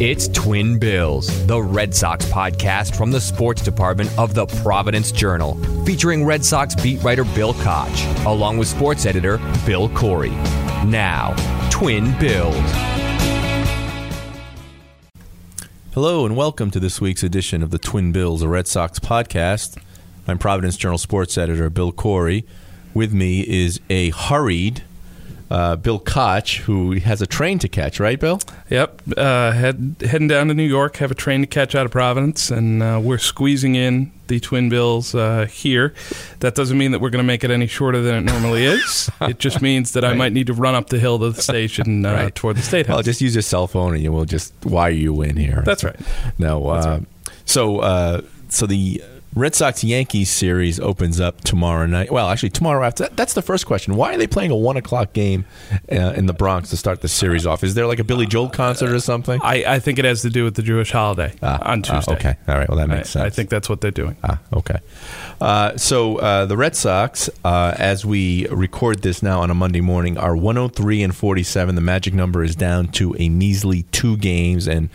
It's Twin Bills, the Red Sox podcast from the sports department of the Providence Journal, featuring Red Sox beat writer Bill Koch, along with sports editor Bill Corey. Now, Twin Bills. Hello and welcome to this week's edition of the Twin Bills, a Red Sox podcast. I'm Providence Journal sports editor Bill Corey. With me is a hurried uh, Bill Koch, who has a train to catch, right, Bill? Yep. Uh, head, heading down to New York, have a train to catch out of Providence, and uh, we're squeezing in the Twin Bills uh, here. That doesn't mean that we're going to make it any shorter than it normally is. it just means that I might need to run up the hill to the station uh, Right. toward the State House. Well, just use your cell phone and you will just wire you in here. That's right. No. Uh, That's right. So, uh, so the Red Sox Yankees series opens up tomorrow night. Well, actually, tomorrow after. That's the first question. Why are they playing a one o'clock game uh, in the Bronx to start the series off? Is there like a Billy Joel concert or something? I, I think it has to do with the Jewish holiday Ah, on ah, Tuesday. okay. All right. Well, that I, makes sense. I think that's what they're doing. Ah, okay. Uh, so uh, the Red Sox, uh, as we record this now on a Monday morning, are 103 and 47. The magic number is down to a measly two games, and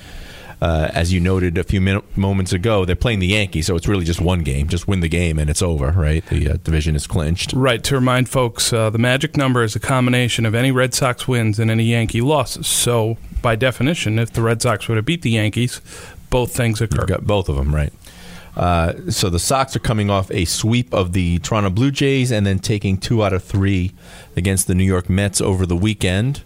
uh, as you noted a few min- moments ago, they're playing the Yankees, so it's really just one game. Just win the game, and it's over. Right? The uh, division is clinched. Right. To remind folks, uh, the magic number is a combination of any Red Sox wins and any Yankee losses. So, by definition, if the Red Sox were to beat the Yankees, both things occur. You've got both of them, right? Uh, so the Sox are coming off a sweep of the Toronto Blue Jays and then taking two out of three against the New York Mets over the weekend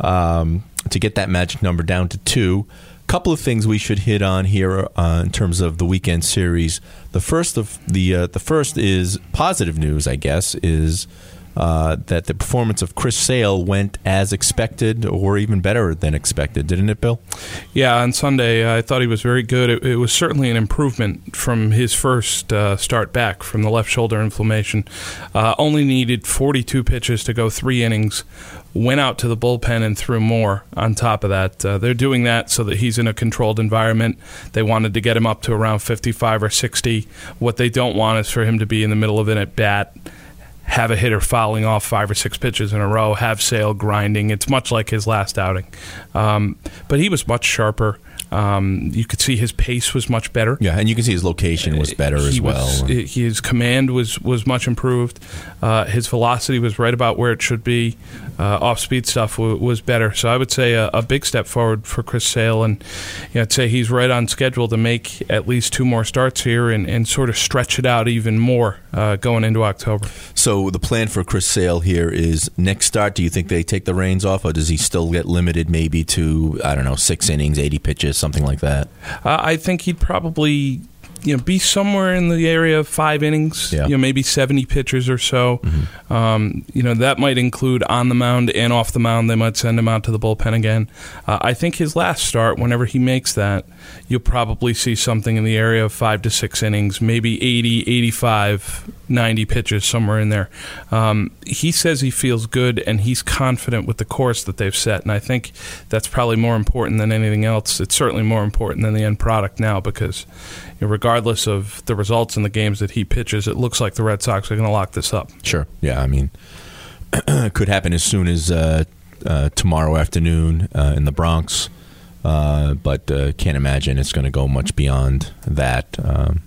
um, to get that magic number down to two. Couple of things we should hit on here uh, in terms of the weekend series. The first of the uh, the first is positive news, I guess, is uh, that the performance of Chris Sale went as expected, or even better than expected, didn't it, Bill? Yeah, on Sunday, I thought he was very good. It, it was certainly an improvement from his first uh, start back from the left shoulder inflammation. Uh, only needed 42 pitches to go three innings. Went out to the bullpen and threw more on top of that. Uh, they're doing that so that he's in a controlled environment. They wanted to get him up to around 55 or 60. What they don't want is for him to be in the middle of an at bat have a hitter fouling off five or six pitches in a row, have Sale grinding. It's much like his last outing. Um, but he was much sharper. Um, you could see his pace was much better. Yeah, and you can see his location was better He as well. was- his command was, was much improved. Uh, his velocity was right about where it should be. Uh, off speed stuff w- was better. So I would say a, a big step forward for Chris Sale. And you know, I'd say he's right on schedule to make at least two more starts here and, and sort of stretch it out even more uh, going into October. So the plan for Chris Sale here is next start. Do you think they take the reins off, or does he still get limited maybe to I don't know six innings, eighty pitches, something like that? Uh, I think he'd probably you know be somewhere in the area of five innings. Yeah. You know, maybe seventy pitches or so. Um, you know, that might include on the mound and off the mound. They might send him out to the bullpen again. Uh, I think his last start, whenever he makes that, you'll probably see something in the area of five to six innings, maybe 80, 85, 90 pitches, somewhere in there. Um, he says he feels good and he's confident with the course that they've set. And I think that's probably more important than anything else. It's certainly more important than the end product now because, regardless of the results in the games that he pitches, it looks like the Red Sox are going to lock this up. Sure. Yeah, I mean, could happen as soon as uh, uh, tomorrow afternoon uh, in the Bronx, uh, but uh, can't imagine it's going to go much beyond that. Um,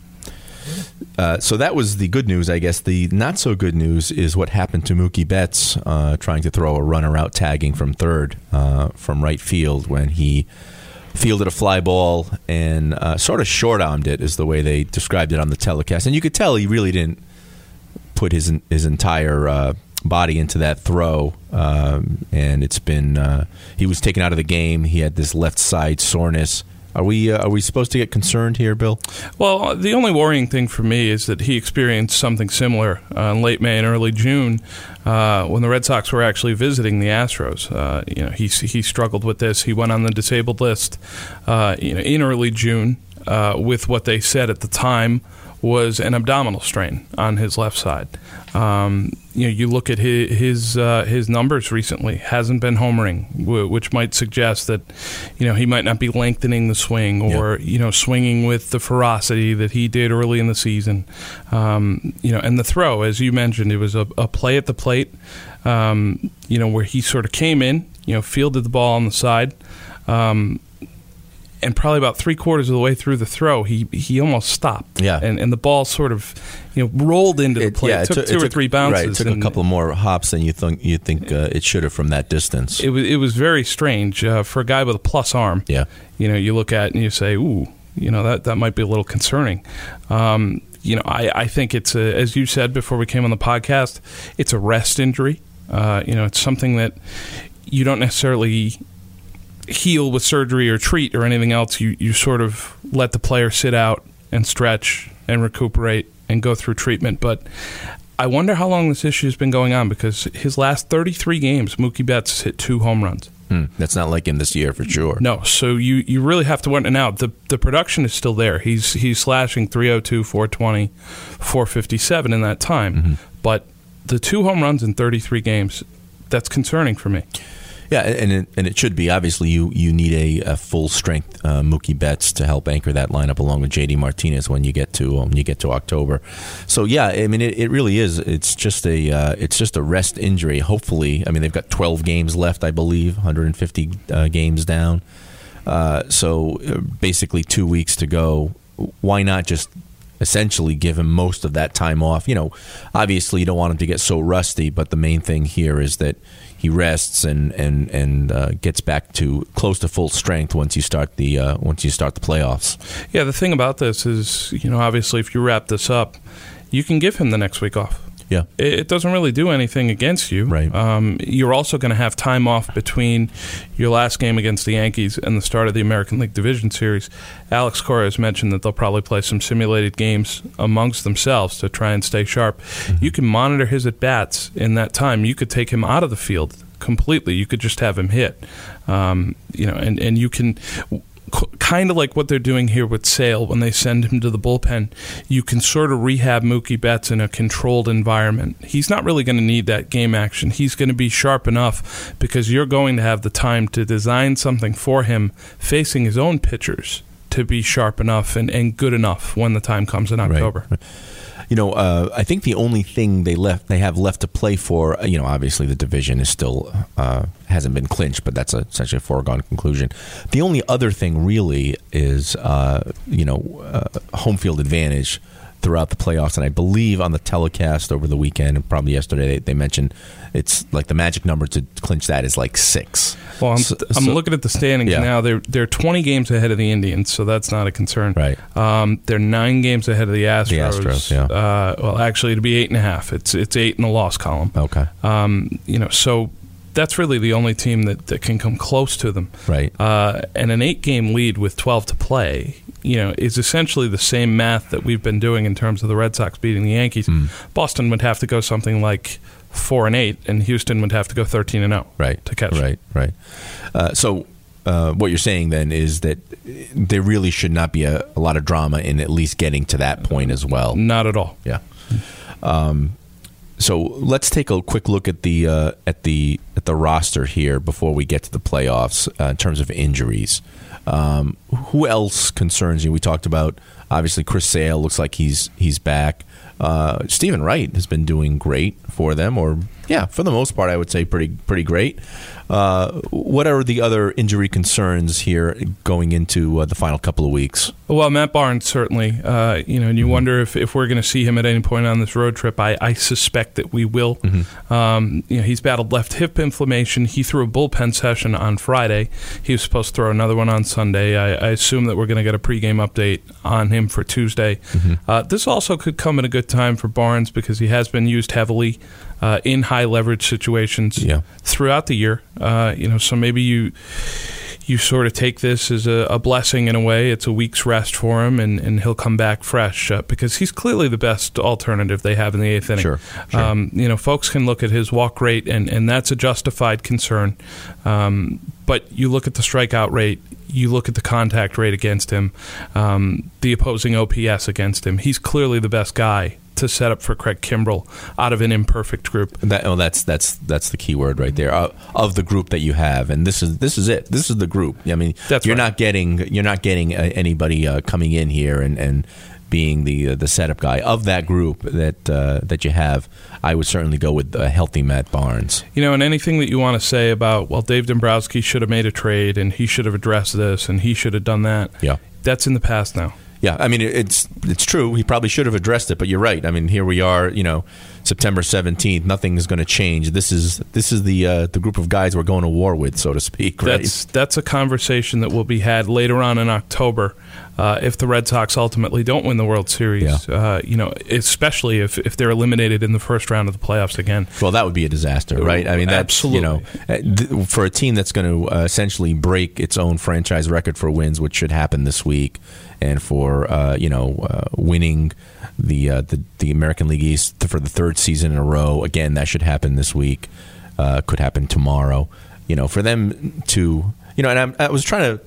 uh, so that was the good news, I guess. The not so good news is what happened to Mookie Betts trying to throw a runner out tagging from third from right field when he fielded a fly ball and uh, sort of short armed it, is the way they described it on the telecast. And you could tell he really didn't put his his entire uh, body into that throw, um, and it's been uh, he was taken out of the game. He had this left side soreness. Are we uh, are we supposed to get concerned here, Bill? Well, the only worrying thing for me is that he experienced something similar uh, in late May and early June uh, when the Red Sox were actually visiting the Astros. Uh, you know, he he struggled with this. He went on the disabled list, uh, you know, in early June uh, with what they said at the time was an abdominal strain on his left side. Um, you know, you look at his his, uh, his numbers recently hasn't been homering, w- which might suggest that you know he might not be lengthening the swing or you know swinging with the ferocity that he did early in the season. Um, you know, and the throw, as you mentioned, it was a, a play at the plate. Um, you know, where he sort of came in, you know, fielded the ball on the side. Um, and probably about three quarters of the way through the throw, he he almost stopped. Yeah. and and the ball sort of you know rolled into the plate. yeah, it took two or three bounces. Right, it took a couple more hops than you think you think uh, it should have from that distance. It was it was very strange uh, for a guy with a plus arm. yeah, you know, you look at it and you say, ooh, you know, that, that might be a little concerning. Um, you know, I, I think it's, a, as you said before we came on the podcast, it's a rest injury. Uh, you know, it's something that you don't necessarily heal with surgery or treat or anything else. You, you sort of let the player sit out and stretch and recuperate and go through treatment. But I wonder how long this issue has been going on because his last 33 games, Mookie Betts hit two home runs. Hmm, that's not like him this year for sure. No, so you, you really have to wonder. Now the the production is still there. He's he's slashing 302, 420, 457 in that time, Mm-hmm. but the two home runs in 33 games, that's concerning for me. Yeah, and it, and it should be. Obviously, you you need a, a full strength uh, Mookie Betts to help anchor that lineup along with JD Martinez when you get to when you get to October. So yeah, I mean it, it really is. It's just a uh, it's just a rest injury. Hopefully, I mean they've got 12 games left, I believe, 150 uh, games down. Uh, so uh, basically two weeks to go. Why not just essentially give him most of that time off? You know, obviously you don't want him to get so rusty, but the main thing here is that he rests and and and uh, gets back to close to full strength once you start the uh, once you start the playoffs. Yeah, the thing about this is, you know, obviously if you wrap this up, you can give him the next week off. Yeah. It it doesn't really do anything against you. Right. Um, you're also going to have time off between your last game against the Yankees and the start of the American League Division Series. Alex Cora has mentioned that they'll probably play some simulated games amongst themselves to try and stay sharp. You can monitor his at bats in that time. You could take him out of the field completely. You could just have him hit. Um, you know, and, and you can kind of like what they're doing here with Sale when they send him to the bullpen. You can sort of rehab Mookie Betts in a controlled environment. He's not really going to need that game action. He's going to be sharp enough because you're going to have the time to design something for him facing his own pitchers to be sharp enough and, and good enough when the time comes in October. You know, uh, I think the only thing they left they have left to play for, uh, you know, obviously the division is still uh, hasn't been clinched, but that's a, essentially a foregone conclusion. The only other thing really is, uh, you know, uh, home field advantage throughout the playoffs, and I believe on the telecast over the weekend and probably yesterday they, they mentioned it's like the magic number to clinch that is like six. Well, I'm, So- I'm so- looking at the standings Yeah. now. They're they're 20 games ahead of the Indians, so that's not a concern. Right. Um, they're nine games ahead of the Astros. The Astros, yeah. Uh, well, actually, it'd be eight and a half. It's it's eight in the loss column. Okay. Um, you know, so that's really the only team that, that can come close to them. Right. Uh, and an eight game lead with 12 to play, you know, is essentially the same math that we've been doing in terms of the Red Sox beating the Yankees. Hmm. Boston would have to go something like four and eight, and Houston would have to go 13 and oh. zero. Right. To catch. Right. Right. Uh, so. Uh, what you're saying then is that there really should not be a, a lot of drama in at least getting to that point as well. Not at all. Yeah. Um, so let's take a quick look at the uh, at the at the roster here before we get to the playoffs uh, in terms of injuries. Um, who else concerns you? We talked about obviously Chris Sale looks like he's he's back. Uh, Steven Wright has been doing great for them, or yeah, for the most part, I would say pretty pretty great. Uh, what are the other injury concerns here going into uh, the final couple of weeks? Well, Matt Barnes certainly, uh, you know, and you wonder if, if we're going to see him at any point on this road trip. I, I suspect that we will. Um, you know, he's battled left hip inflammation. He threw a bullpen session on Friday. He was supposed to throw another one on Sunday. I, I assume that we're going to get a pregame update on him for Tuesday. Uh, this also could come at a good time for Barnes because he has been used heavily uh, in high leverage situations Yeah. throughout the year. Uh, you know, so maybe you you sort of take this as a, a blessing in a way. It's a week's rest for him, and, and he'll come back fresh uh, because he's clearly the best alternative they have in the eighth inning. Sure, sure. Um, you know, folks can look at his walk rate, and, and that's a justified concern. Um, but you look at the strikeout rate, you look at the contact rate against him, um, the opposing OPS against him. He's clearly the best guy to set up for Craig Kimbrel out of an imperfect group. That, oh, that's that's that's the key word right there uh, of the group that you have, and this is this is it. This is the group. I mean, That's you're right. not getting you're not getting uh, anybody uh, coming in here and and being the uh, the setup guy of that group that uh, that you have. I would certainly go with a healthy Matt Barnes. You know, and anything that you want to say about well, Dave Dombrowski should have made a trade and he should have addressed this and he should have done that. Yeah. That's in the past now. Yeah, I mean it's it's true. He probably should have addressed it, but you're right. I mean, here we are. You know, September 17th. Nothing is going to change. This is this is the uh, the group of guys we're going to war with, so to speak. Right? That's that's a conversation that will be had later on in October uh, if the Red Sox ultimately don't win the World Series. Yeah. Uh, you know, especially if, if they're eliminated in the first round of the playoffs again. Well, that would be a disaster, right? I mean, that's Absolutely. you know, th- for a team that's going to uh, essentially break its own franchise record for wins, which should happen this week, and for uh, you know uh, winning the, uh, the the American League East for the third season in a row. Again, that should happen this week. Uh, could happen tomorrow. You know, for them to you know, and I'm, I was trying to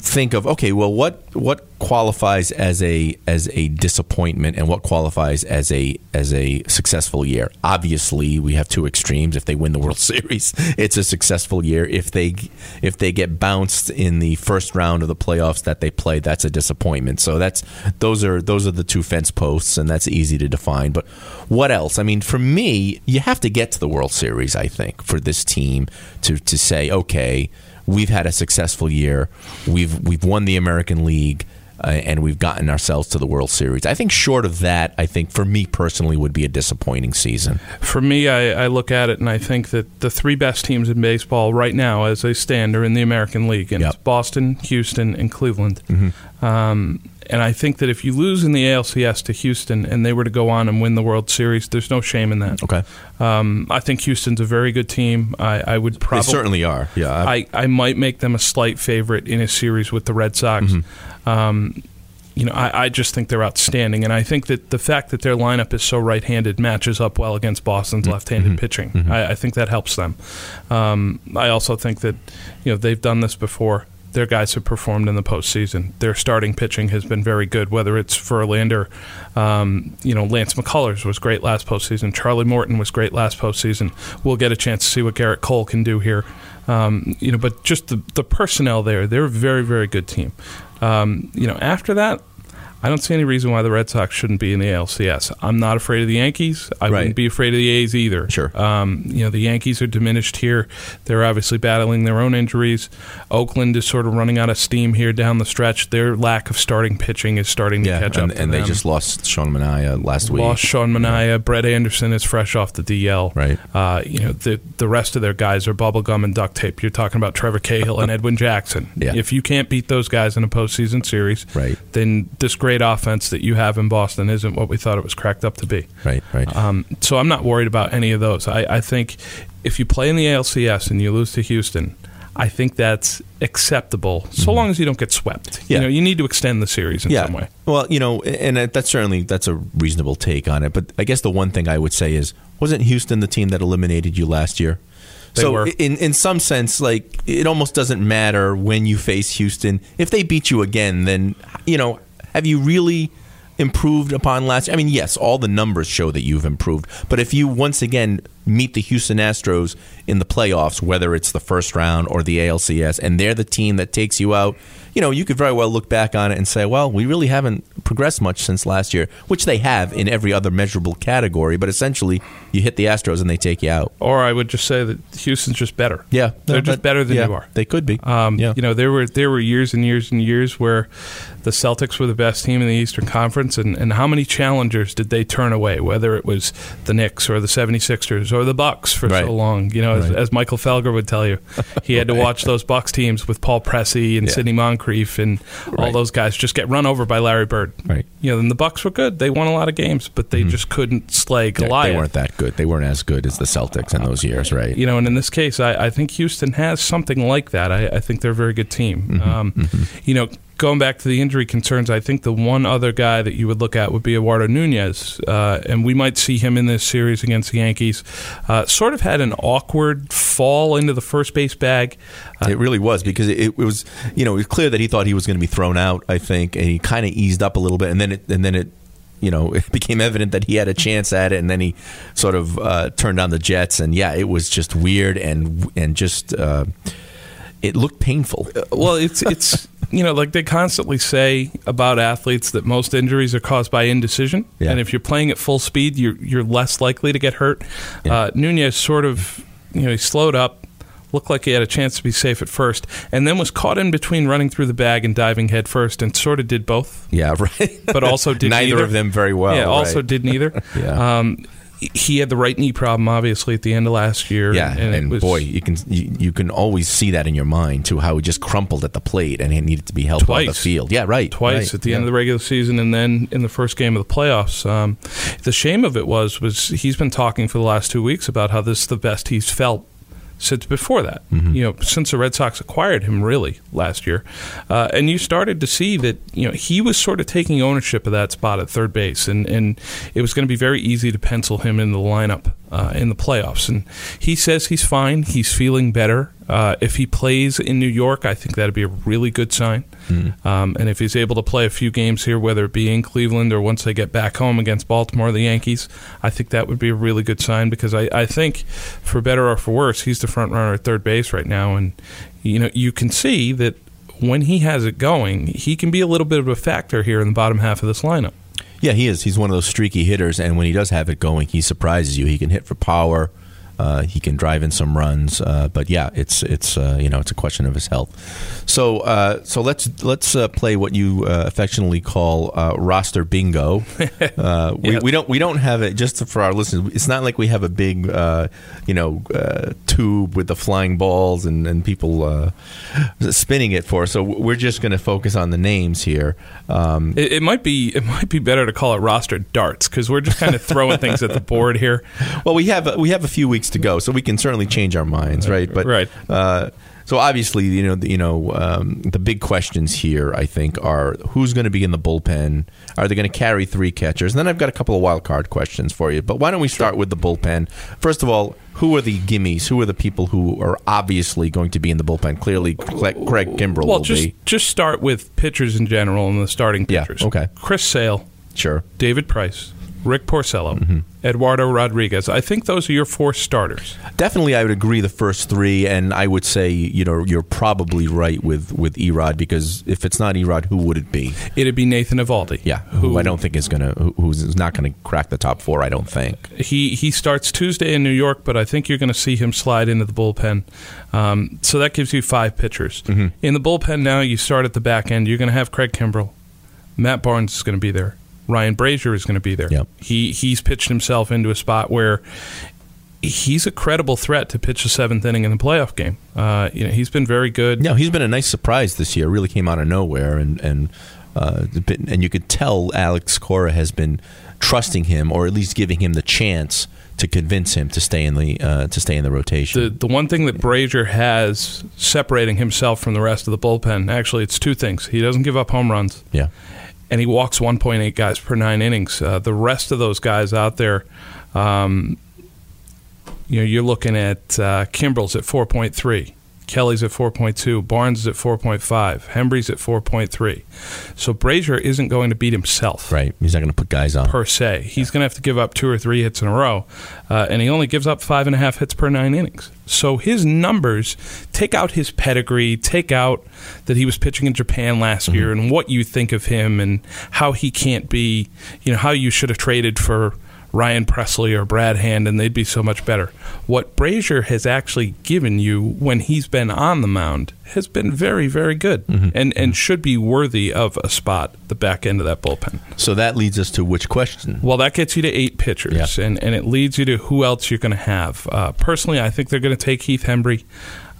think of okay, well, what what qualifies as a as a disappointment, and what qualifies as a as a successful year? Obviously, we have two extremes. If they win the World Series, it's a successful year. If they if they get bounced in the first round of the playoffs that they play, that's a disappointment. So that's those are those are the two fence posts, and that's easy to define. But what else? I mean, for me, you have to get to the World Series. I think for this team to to say okay we've had a successful year. We've we've won the American League. Uh, and we've gotten ourselves to the World Series. I think short of that, I think for me personally would be a disappointing season. For me, I, I look at it and I think that the three best teams in baseball right now, as they stand, are in the American League, and Yep. it's Boston, Houston, and Cleveland. Um, and I think that if you lose in the ALCS to Houston and they were to go on and win the World Series, there's no shame in that. Okay, Um, I think Houston's a very good team. I, I would they probably certainly are. Yeah, I- I, might make them a slight favorite in a series with the Red Sox. Mm-hmm. Um, you know, I, I just think they're outstanding, and I think that the fact that their lineup is so right-handed matches up well against Boston's Mm-hmm. left-handed pitching. I, I think that helps them. Um, I also think that you know they've done this before. Their guys have performed in the postseason. Their starting pitching has been very good, whether it's Verlander, um, you know, Lance McCullers was great last postseason. Charlie Morton was great last postseason. We'll get a chance to see what Gerrit Cole can do here. Um, you know, but just the, the personnel there, they're a very, very good team. Um, you know, after that, I don't see any reason why the Red Sox shouldn't be in the ALCS. I'm not afraid of the Yankees. I Right. wouldn't be afraid of the A's either. Sure. Um, you know, the Yankees are diminished here. They're obviously battling their own injuries. Oakland is sort of running out of steam here down the stretch. Their lack of starting pitching is starting to catch and, up to and they just lost Sean Manaea last week. Lost Sean Manaea. Brett Anderson is fresh off the DL. Right. Uh, you know, the the rest of their guys are bubblegum and duct tape. You're talking about Trevor Cahill and Edwin Jackson. Yeah. If you can't beat those guys in a postseason series, Right. then this great offense that you have in Boston isn't what we thought it was cracked up to be. Right, right. Um, so I'm not worried about any of those. I, I think if you play in the ALCS and you lose to Houston, I think that's acceptable, so long as you don't get swept. Mm-hmm. Yeah. You know, you need to extend the series in yeah. some way. Well, you know, and that's certainly that's a reasonable take on it. But I guess the one thing I would say is, wasn't Houston the team that eliminated you last year? They so were. in in some sense, like it almost doesn't matter when you face Houston. If they beat you again, then you know, have you really improved upon last year? I mean, yes, all the numbers show that you've improved. But if you once again meet the Houston Astros in the playoffs, whether it's the first round or the ALCS, and they're the team that takes you out, you know, you could very well look back on it and say, well, we really haven't progressed much since last year, which they have in every other measurable category. But essentially, you hit the Astros and they take you out. Or I would just say that Houston's just better. Yeah, They're no, just better than yeah, you are. They could be. Um, yeah. You know, there were there were years and years and years where the Celtics were the best team in the Eastern Conference, and, and how many challengers did they turn away? Whether it was the Knicks or the 76ers or the Bucks for Right. so long. You know, as, Right. as Michael Felger would tell you, he had to watch those Bucks teams with Paul Pressey and Yeah. Sidney Moncrief and all Right. those guys just get run over by Larry Bird. Right. You know, and the Bucks were good. They won a lot of games, but they mm-hmm. just couldn't slay They- Goliath. They weren't that good. They weren't as good as the Celtics in those years, right? You know, and in this case, I, I think Houston has something like that. I, I think they're a very good team. Mm-hmm. um, mm-hmm. You know, going back to the injury concerns, I think the one other guy that you would look at would be Eduardo Nunez, uh, and we might see him in this series against the Yankees. Uh, sort of had an awkward fall into the first base bag. It really was because it, it was, you know, it was clear that he thought he was going to be thrown out. I think, and he kind of eased up a little bit, and then it, and then it, you know, it became evident that he had a chance at it, and then he sort of uh, turned on the Jets, and yeah, it was just weird and and just uh, it looked painful. Well, it's it's you know, like they constantly say about athletes that most injuries are caused by indecision, Yeah. and if you're playing at full speed, you're you're less likely to get hurt. Yeah. Uh, Nunez sort of, you know, he slowed up, looked like he had a chance to be safe at first, and then was caught in between running through the bag and diving head first, and sort of did both, Yeah, right. but also did neither neither. of them very well. yeah, also did neither. Yeah. Um, he had the right knee problem, obviously, at the end of last year. Yeah, and, it was boy, you can you, you can always see that in your mind too. How he just crumpled at the plate and he needed to be helped off the field. Yeah, right. twice right, at the yeah. end of the regular season and then in the first game of the playoffs. Um, the shame of it was was he's been talking for the last two weeks about how this is the best he's felt since before that. Mm-hmm. You know, since the Red Sox acquired him really last year, uh, and you started to see that you know he was sort of taking ownership of that spot at third base, and and it was going to be very easy to pencil him in the lineup. Uh, in the playoffs, and he says he's fine. He's feeling better. Uh, if he plays in New York, I think that'd be a really good sign. Um, and if he's able to play a few games here, whether it be in Cleveland or once they get back home against Baltimore, or the Yankees, I think that would be a really good sign because I, I think, for better or for worse, he's the front runner at third base right now, and you know you can see that when he has it going, he can be a little bit of a factor here in the bottom half of this lineup. Yeah, he is. He's one of those streaky hitters, and when he does have it going, he surprises you. He can hit for power. Uh, he can drive in some runs, uh, but yeah, it's it's uh, you know it's a question of his health. So uh, so let's let's uh, play what you uh, affectionately call uh, roster bingo. Uh, we, we don't we don't have it just for our listeners. It's not like we have a big uh, you know uh, tube with the flying balls and and people uh, spinning it for. us. So we're just going to focus on the names here. Um, It, it might be it might be better to call it roster darts because we're just kind of throwing things at the board here. Well, we have we have a few weeks to go, so we can certainly change our minds, right? But Right. Uh, so obviously, you know, the, you know, um, the big questions here, I think, are who's going to be in the bullpen? Are they going to carry three catchers? And then I've got a couple of wild card questions for you. But why don't we start with the bullpen? First of all, who are the gimmies? Who are the people who are obviously going to be in the bullpen? Clearly, Craig Kimbrel Well, will just be. just start with pitchers in general and the starting Yeah, pitchers. okay. Chris Sale, Sure. David Price, Rick Porcello, Mm-hmm. Eduardo Rodriguez. I think those are your four starters. Definitely, I would agree the first three, and I would say you know you're probably right with with Erod because if it's not Erod, who would it be? It'd be Nathan Eovaldi. Yeah, who, I don't think is gonna who, who's not gonna crack the top four. I don't think. He he starts Tuesday in New York, but I think you're going to see him slide into the bullpen. Um, so that gives you five pitchers Mm-hmm. in the bullpen. Now you start at the back end. You're going to have Craig Kimbrel, Matt Barnes is going to be there. Ryan Brasier is going to be there. Yep. He he's pitched himself into a spot where he's a credible threat to pitch the seventh inning in the playoff game. Uh, you know, he's been very good. No, he's been a nice surprise this year. Really came out of nowhere, and and uh, and you could tell Alex Cora has been trusting him, or at least giving him the chance to convince him to stay in the uh, to stay in the rotation. The the one thing that Brasier has separating himself from the rest of the bullpen, actually, it's two things. He doesn't give up home runs. yeah, and he walks 1.8 guys per nine innings. Uh, the rest of those guys out there, um, you know, you're looking at uh, Kimbrel's at 4.3, Kelly's at 4.2, Barnes is at 4.5, Hembree's at 4.3. So Brasier isn't going to beat himself right. He's not going to put guys on. per se. He's going to have to give up two or three hits in a row, uh, and he only gives up five and a half hits per nine innings. So his numbers take out his pedigree, take out that he was pitching in Japan last year, and what you think of him, and how he can't be, you know, how you should have traded for. Ryan Pressly or Brad Hand, and they'd be so much better. What Brasier has actually given you when he's been on the mound has been very, very good, and and should be worthy of a spot the back end of that bullpen. So that leads us to which question? Well, that gets you to eight pitchers, Yeah. and, and it leads you to who else you're going to have. Uh, personally, I think they're going to take Heath Hembree.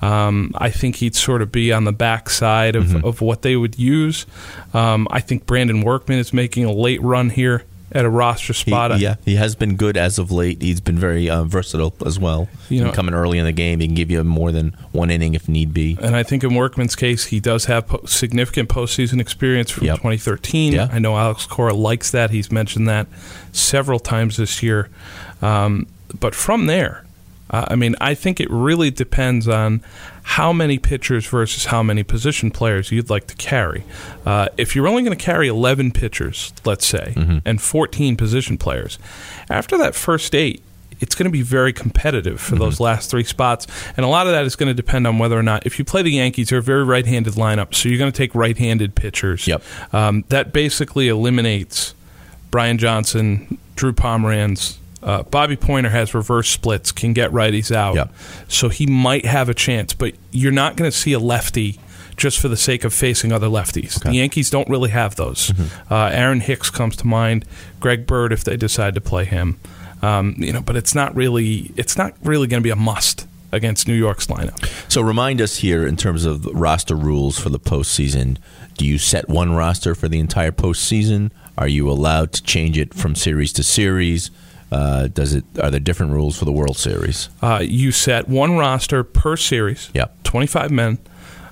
Um, I think he'd sort of be on the backside of, Mm-hmm. of what they would use. Um, I think Brandon Workman is making a late run here at a roster He, spot. yeah, he has been good as of late. He's been very uh, versatile as well. You know- coming early in the game, he can give you more than one inning if need be. And I think in Workman's case, he does have po- significant postseason experience from Yep. 2013. Yeah. I know Alex Cora likes that. He's mentioned that several times this year. Um, but from there, uh, I mean, I think it really depends on how many pitchers versus how many position players you'd like to carry. Uh, if you're only going to carry 11 pitchers, let's say, and 14 position players, after that first eight, it's going to be very competitive for those last three spots. And a lot of that is going to depend on whether or not, if you play the Yankees, they're a very right handed lineup. So you're going to take right handed pitchers. Yep. Um, that basically eliminates Brian Johnson, Drew Pomeranz. Uh, Bobby Poyner has reverse splits, can get righties out. Yep. So he might have a chance, but you're not going to see a lefty just for the sake of facing other lefties. The Yankees don't really have those. Uh, Aaron Hicks comes to mind. Greg Bird, if they decide to play him, um, you know. But it's not really. It's not really going to be a must against New York's lineup. So remind us here in terms of roster rules for the postseason. Do you set one roster for the entire postseason? Are you allowed to change it from series to series? Uh, does it? Are there different rules for the World Series? Uh, you set one roster per series. Yep. 25 men.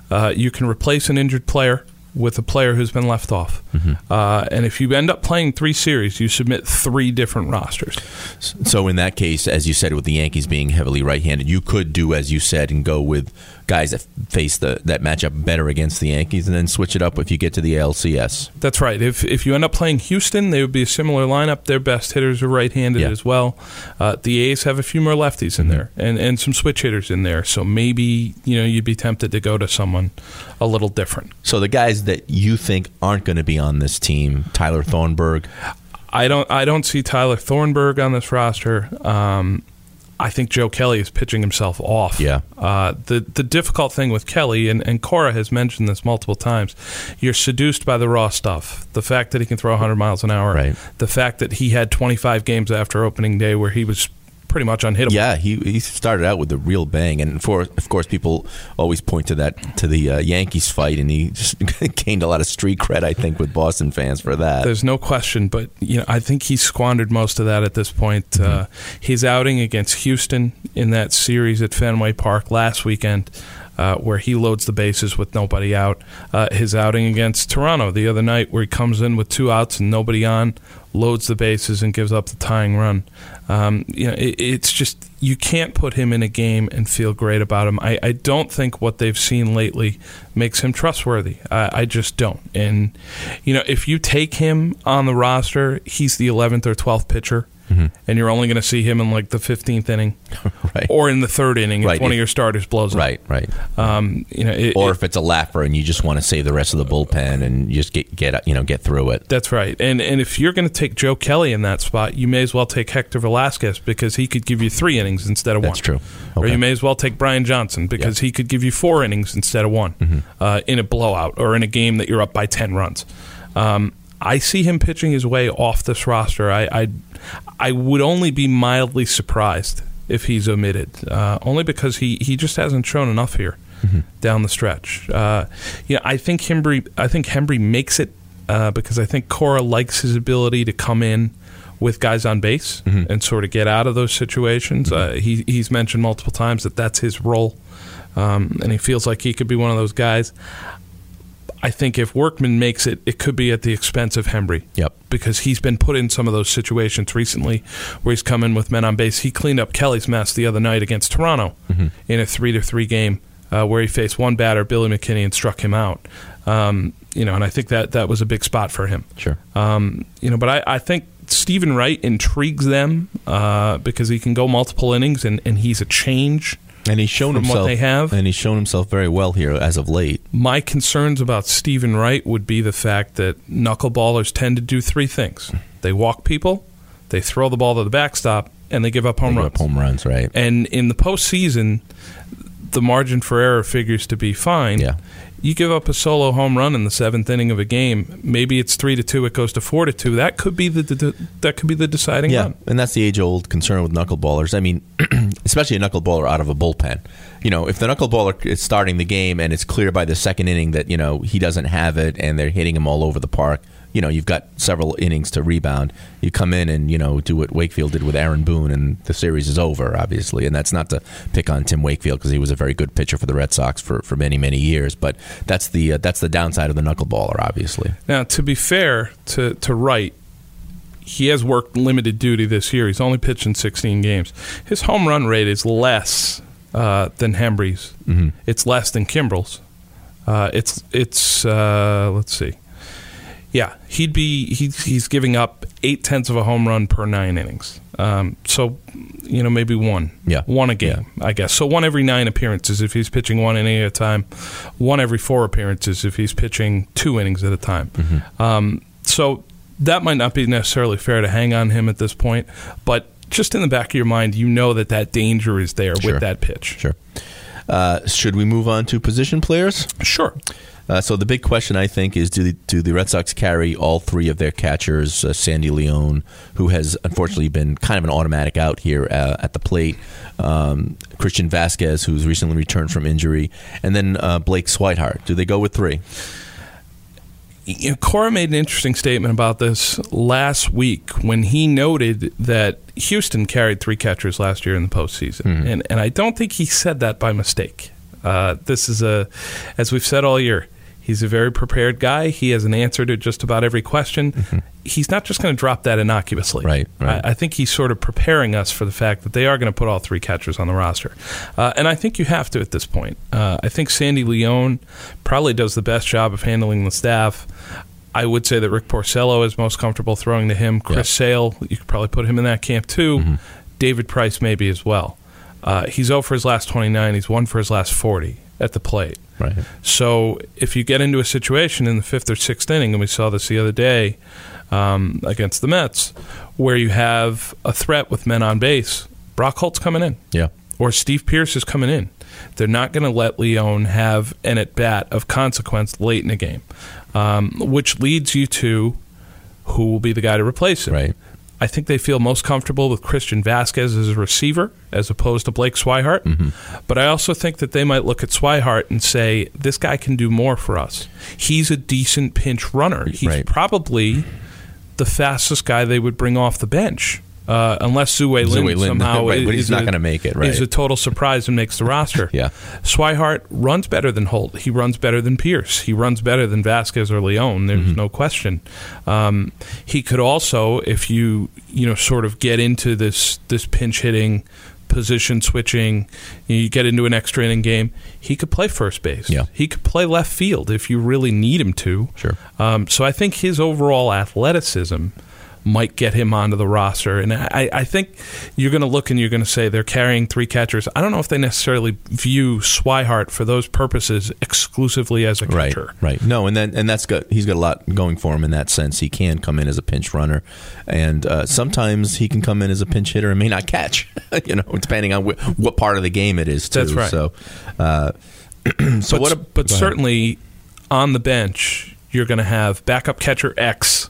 Uh, you can replace an injured player with a player who's been left off. Mm-hmm. Uh, and if you end up playing three series, you submit three different rosters. So in that case, as you said, with the Yankees being heavily right-handed, you could do as you said and go with guys that face the that matchup better against the Yankees, and then switch it up if you get to the ALCS. That's right. If if you end up playing Houston, they would be a similar lineup. Their best hitters are right-handed Yeah. as well. Uh, the A's have a few more lefties in there, and and some switch hitters in there. So maybe you know you'd be tempted to go to someone a little different. So the guys that you think aren't going to be on this team, Tyler Thornburg, I don't I don't see Tyler Thornburg on this roster. Um, I think Joe Kelly is pitching himself off. Yeah. Uh, the the difficult thing with Kelly and, and Cora has mentioned this multiple times. You're seduced by the raw stuff. The fact that he can throw 100 miles an hour. Right. The fact that he had 25 games after opening day where he was pretty much unhittable. Yeah, he he started out with a real bang, and for of course people always point to that to the uh, Yankees fight, and he just gained a lot of street cred, I think, with Boston fans for that. There's no question, but you know, I think he squandered most of that at this point. Mm-hmm. Uh, his outing against Houston in that series at Fenway Park last weekend, uh, where he loads the bases with nobody out. Uh, his outing against Toronto the other night, where he comes in with two outs and nobody on, loads the bases and gives up the tying run. Um, you know, it, it's just you can't put him in a game and feel great about him. I, I don't think what they've seen lately makes him trustworthy. I, I just don't. And you know, if you take him on the roster, he's the 11th or 12th pitcher. And you're only going to see him in like the 15th inning, right, or in the third inning if Right. one of your starters blows up. right, right. Um, you know, it, Or it- if it's a lapper and you just want to save the rest of the bullpen and just get get you know get through it. That's right. And and if you're going to take Joe Kelly in that spot, you may as well take Hector Velazquez because he could give you three innings instead of That's one. That's true. Or you may as well take Brian Johnson because he could give you four innings instead of one Mm-hmm. uh, in a blowout or in a game that you're up by 10 runs. Um, I see him pitching his way off this roster. I, I, I would only be mildly surprised if he's omitted, uh, only because he, he just hasn't shown enough here Mm-hmm. down the stretch. Uh, you know, I think Hembree, I think Hembree makes it uh, because I think Cora likes his ability to come in with guys on base Mm-hmm. and sort of get out of those situations. Uh, he, he's mentioned multiple times that that's his role, um, and he feels like he could be one of those guys. I think if Workman makes it, it could be at the expense of Hembree. Yep. Because he's been put in some of those situations recently where he's come in with men on base. He cleaned up Kelly's mess the other night against Toronto in a three to three game uh, where he faced one batter, Billy McKinney, and struck him out. Um, you know, and I think that that was a big spot for him. Sure. Um, you know, but I, I think Steven Wright intrigues them uh, because he can go multiple innings and, and he's a change. And he's shown From what himself they have? and he's shown himself very well here as of late. My concerns about Steven Wright would be the fact that knuckleballers tend to do three things: they walk people, they throw the ball to the backstop, and they give up home They runs. up home runs, right? And in the postseason, the margin for error figures to be fine. Yeah. You give up a solo home run in the seventh inning of a game. Maybe it's three to two. It goes to four to two. That could be the, the that could be the deciding Yeah, run. and that's the age-old concern with knuckleballers. I mean, especially a knuckleballer out of a bullpen. You know, if the knuckleballer is starting the game and it's clear by the second inning that you know he doesn't have it and they're hitting him all over the park, you know, you've got several innings to rebound. You come in and you know do what Wakefield did with Aaron Boone, and the series is over, obviously. And that's not to pick on Tim Wakefield because he was a very good pitcher for the Red Sox for, for many many years. But that's the uh, that's the downside of the knuckleballer, obviously. Now, to be fair to to Wright, he has worked limited duty this year. He's only pitched in 16 games. His home run rate is less uh, than Hembree's. It's less than Kimbrel's. Uh, it's it's uh, let's see. Yeah, he'd be he's he's giving up eight tenths of a home run per nine innings. Um, so, you know, maybe one. Yeah. one a game, I guess. So one every nine appearances if he's pitching one inning at a time. One every four appearances if he's pitching two innings at a time. Um, so that might not be necessarily fair to hang on him at this point, but just in the back of your mind, you know that that danger is there Sure. with that pitch. Sure. Uh, should we move on to position players? Sure. Uh, so the big question, I think, is do the, do the Red Sox carry all three of their catchers? Uh, Sandy Leon, who has unfortunately been kind of an automatic out here uh, at the plate, um, Christian Vazquez, who's recently returned from injury, and then uh, Blake Swihart. Do they go with three? you know, Cora made an interesting statement about this last week when he noted that Houston carried three catchers last year in the postseason, and and I don't think he said that by mistake. Uh, this is a, as we've said all year, he's a very prepared guy. He has an answer to just about every question. He's not just going to drop that innocuously. Right, right. I, I think he's sort of preparing us for the fact that they are going to put all three catchers on the roster, uh, and I think you have to at this point. Uh, I think Sandy Leon probably does the best job of handling the staff. I would say that Rick Porcello is most comfortable throwing to him. Chris Sale, you could probably put him in that camp too. David Price maybe as well. Uh, he's 0 for his last 29. He's 1 for his last 40 at the plate. Right. So if you get into a situation in the fifth or sixth inning, and we saw this the other day um, against the Mets, where you have a threat with men on base, Brock Holt's coming in Yeah. or Steve Pearce is coming in. They're not going to let Leon have an at bat of consequence late in the game, um, which leads you to who will be the guy to replace him. Right. I think they feel most comfortable with Christian Vazquez as a receiver as opposed to Blake Swihart. Mm-hmm. But I also think that they might look at Swihart and say, this guy can do more for us. He's a decent pinch runner. He's Right. probably the fastest guy they would bring off the bench. Uh, unless Zue Lin Lin, somehow right, but he's is not a- gonna make it, right. Is a total surprise and makes the roster. Yeah. Swihart runs better than Holt. He runs better than Pearce. He runs better than Vazquez or Leon. There's Mm-hmm. no question. Um, he could also, if you you know sort of get into this this pinch hitting, position switching, you get into an extra inning game. He could play first base. Yeah. He could play left field if you really need him to. Sure. Um, so I think his overall athleticism might get him onto the roster. And I, I think you're going to look and you're going to say they're carrying three catchers. I don't know if they necessarily view Swihart for those purposes exclusively as a Right, catcher. right. No, and then and that's got he's got a lot going for him in that sense. He can come in as a pinch runner, and uh, sometimes he can come in as a pinch hitter and may not catch. you know, depending on wh- what part of the game it is. Too. That's right. So, uh, so but what? a- but certainly on the bench, you're going to have backup catcher X,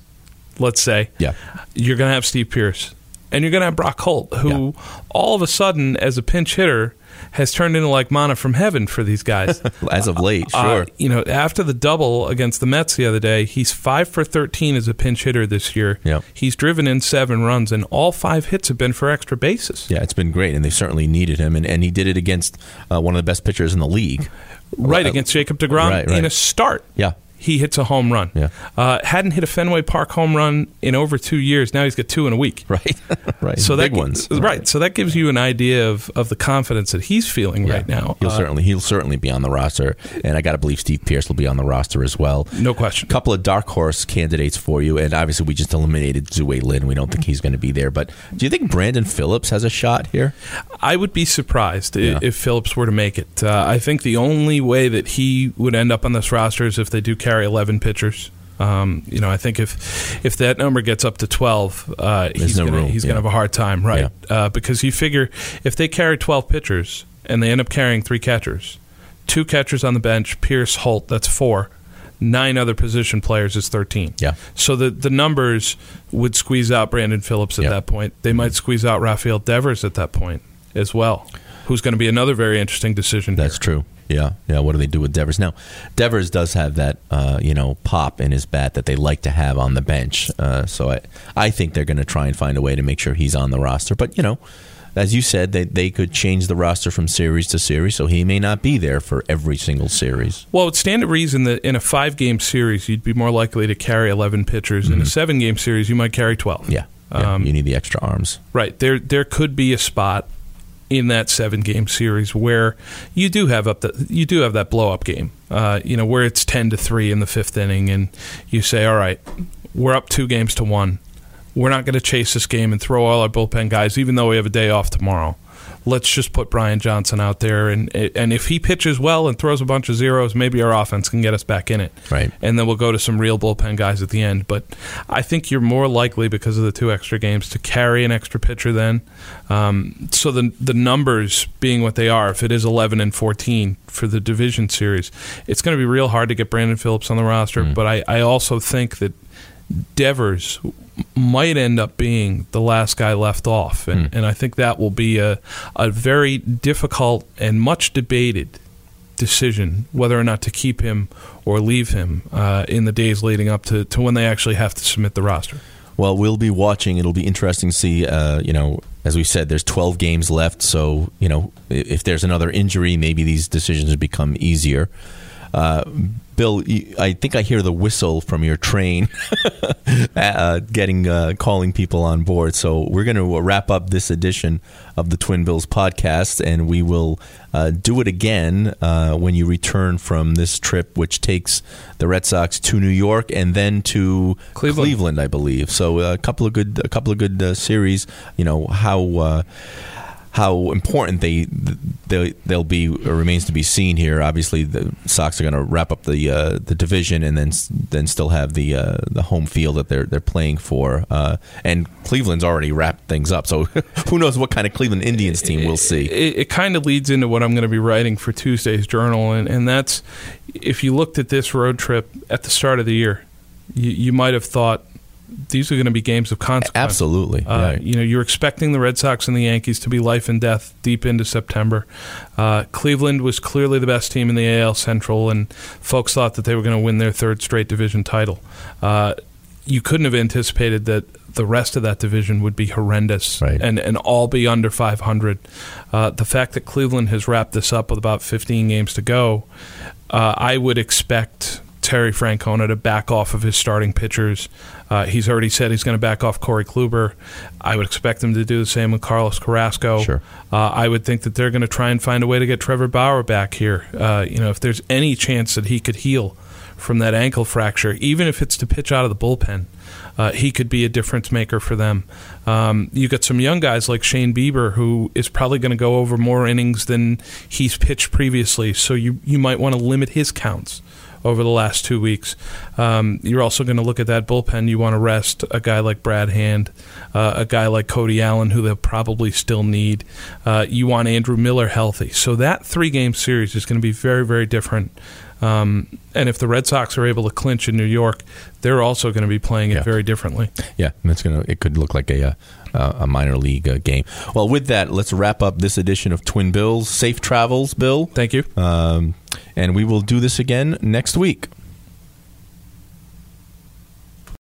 let's say. Yeah. You're going to have Steve Pearce. And you're going to have Brock Holt, who all of a sudden, as a pinch hitter, has turned into like manna from heaven for these guys. as of late, Uh, sure. you know, after the double against the Mets the other day, he's five for 13 as a pinch hitter this year. Yep. He's driven in seven runs, and all five hits have been for extra bases. yeah, it's been great, and they certainly needed him, and, and he did it against uh, one of the best pitchers in the league. Right, Uh, against Jacob DeGrom right, right. in a start. Yeah. He hits a home run. Yeah. Uh, hadn't hit a Fenway Park home run in over two years. Now he's got two in a week. Right, right. So big that, ones, right? So that gives you an idea of, of the confidence that he's feeling Yeah. right now. He'll Uh, certainly he'll certainly be on the roster, and I got to believe Steve Pearce will be on the roster as well. no question. A couple of dark horse candidates for you, and obviously we just eliminated Tzu-Wei Lin. We don't think he's going to be there, but do you think Brandon Phillips has a shot here? I would be surprised Yeah. if Phillips were to make it. Uh, I think the only way that he would end up on this roster is if they do carry 11 pitchers. Um, you know, I think if if that number gets up to 12, uh, he's no gonna, he's yeah. going to have a hard time, right? Uh, because you figure if they carry 12 pitchers and they end up carrying three catchers, two catchers on the bench, Pearce, Holt, that's four. Nine other position players is 13. Yeah. So the, the numbers would squeeze out Brandon Phillips at Yep. that point. They might squeeze out Rafael Devers at that point as well, who's going to be another very interesting decision. That's here. true. Yeah, yeah. What do they do with Devers now? Devers does have that, uh, you know, pop in his bat that they like to have on the bench. Uh, so I, I think they're going to try and find a way to make sure he's on the roster. But you know, as you said, they they could change the roster from series to series, so he may not be there for every single series. Well, it's stand to reason that in a five game series, you'd be more likely to carry 11 pitchers. In a seven game series, you might carry 12. Mm-hmm. Yeah, yeah Um, you need the extra arms. Right. There, there could be a spot in that seven game series where you do have up the, you do have that blow up game. Uh, you know where it's ten to three in the fifth inning, and you say, "All right, we're up two games to one. We're not going to chase this game and throw all our bullpen guys, even though we have a day off tomorrow." Let's just put Brian Johnson out there, and and if he pitches well and throws a bunch of zeros, maybe our offense can get us back in it. Right. And then we'll go to some real bullpen guys at the end. But I think you're more likely because of the two extra games to carry an extra pitcher then. Um, so the the numbers being what they are, if it is 11 and 14 for the division series, it's going to be real hard to get Brandon Phillips on the roster. Mm. But I, I also think that Devers might end up being the last guy left off. And, mm. and I think that will be a, a very difficult and much debated decision whether or not to keep him or leave him uh, in the days leading up to, to when they actually have to submit the roster. Well, we'll be watching. It'll be interesting to see. Uh, you know, as we said, there's 12 games left. So, you know, if there's another injury, maybe these decisions become easier. Uh, Bill, I think I hear the whistle from your train, uh, getting uh, calling people on board. So we're going to wrap up this edition of the Twin Bills podcast, and we will uh, do it again uh, when you return from this trip, which takes the Red Sox to New York and then to Cleveland, Cleveland I believe. So a couple of good, a couple of good uh, series. You know how how important they, they they'll be remains to be seen here. Obviously, the Sox are going to wrap up the uh, the division and then then still have the uh, the home field that they're they're playing for. Uh, and Cleveland's already wrapped things up, so who knows what kind of Cleveland Indians team we'll see. It, it kind of leads into what I'm going to be writing for Tuesday's journal, and, and that's if you looked at this road trip at the start of the year, you, you might have thought these are going to be games of consequence. Absolutely. Uh, right. You know, you're expecting the Red Sox and the Yankees to be life and death deep into September. Uh, Cleveland was clearly the best team in the AL Central, and folks thought that they were going to win their third straight division title. Uh, you couldn't have anticipated that the rest of that division would be horrendous right. and, and all be under 500. Uh, the fact that Cleveland has wrapped this up with about 15 games to go, uh, I would expect Terry Francona to back off of his starting pitchers. Uh, he's already said he's going to back off Corey Kluber. I would expect him to do the same with Carlos Carrasco. Sure. Uh, I would think that they're going to try and find a way to get Trevor Bauer back here. Uh, you know, if there's any chance that he could heal from that ankle fracture, even if it's to pitch out of the bullpen. Uh, he could be a difference maker for them. Um, you got some young guys like Shane Bieber, who is probably going to go over more innings than he's pitched previously. So you you might want to limit his counts over the last two weeks. Um, you're also going to look at that bullpen. You want to rest a guy like Brad Hand, uh, a guy like Cody Allen, who they'll probably still need. Uh, you want Andrew Miller healthy. So that three game series is going to be very, very different. Um, and if the Red Sox are able to clinch in New York, they're also going to be playing it yeah. very differently. Yeah, and it's gonna. It could look like a uh, a minor league uh, game. Well, with that, let's wrap up this edition of Twin Bills. Safe travels, Bill. Thank you. Um, and we will do this again next week.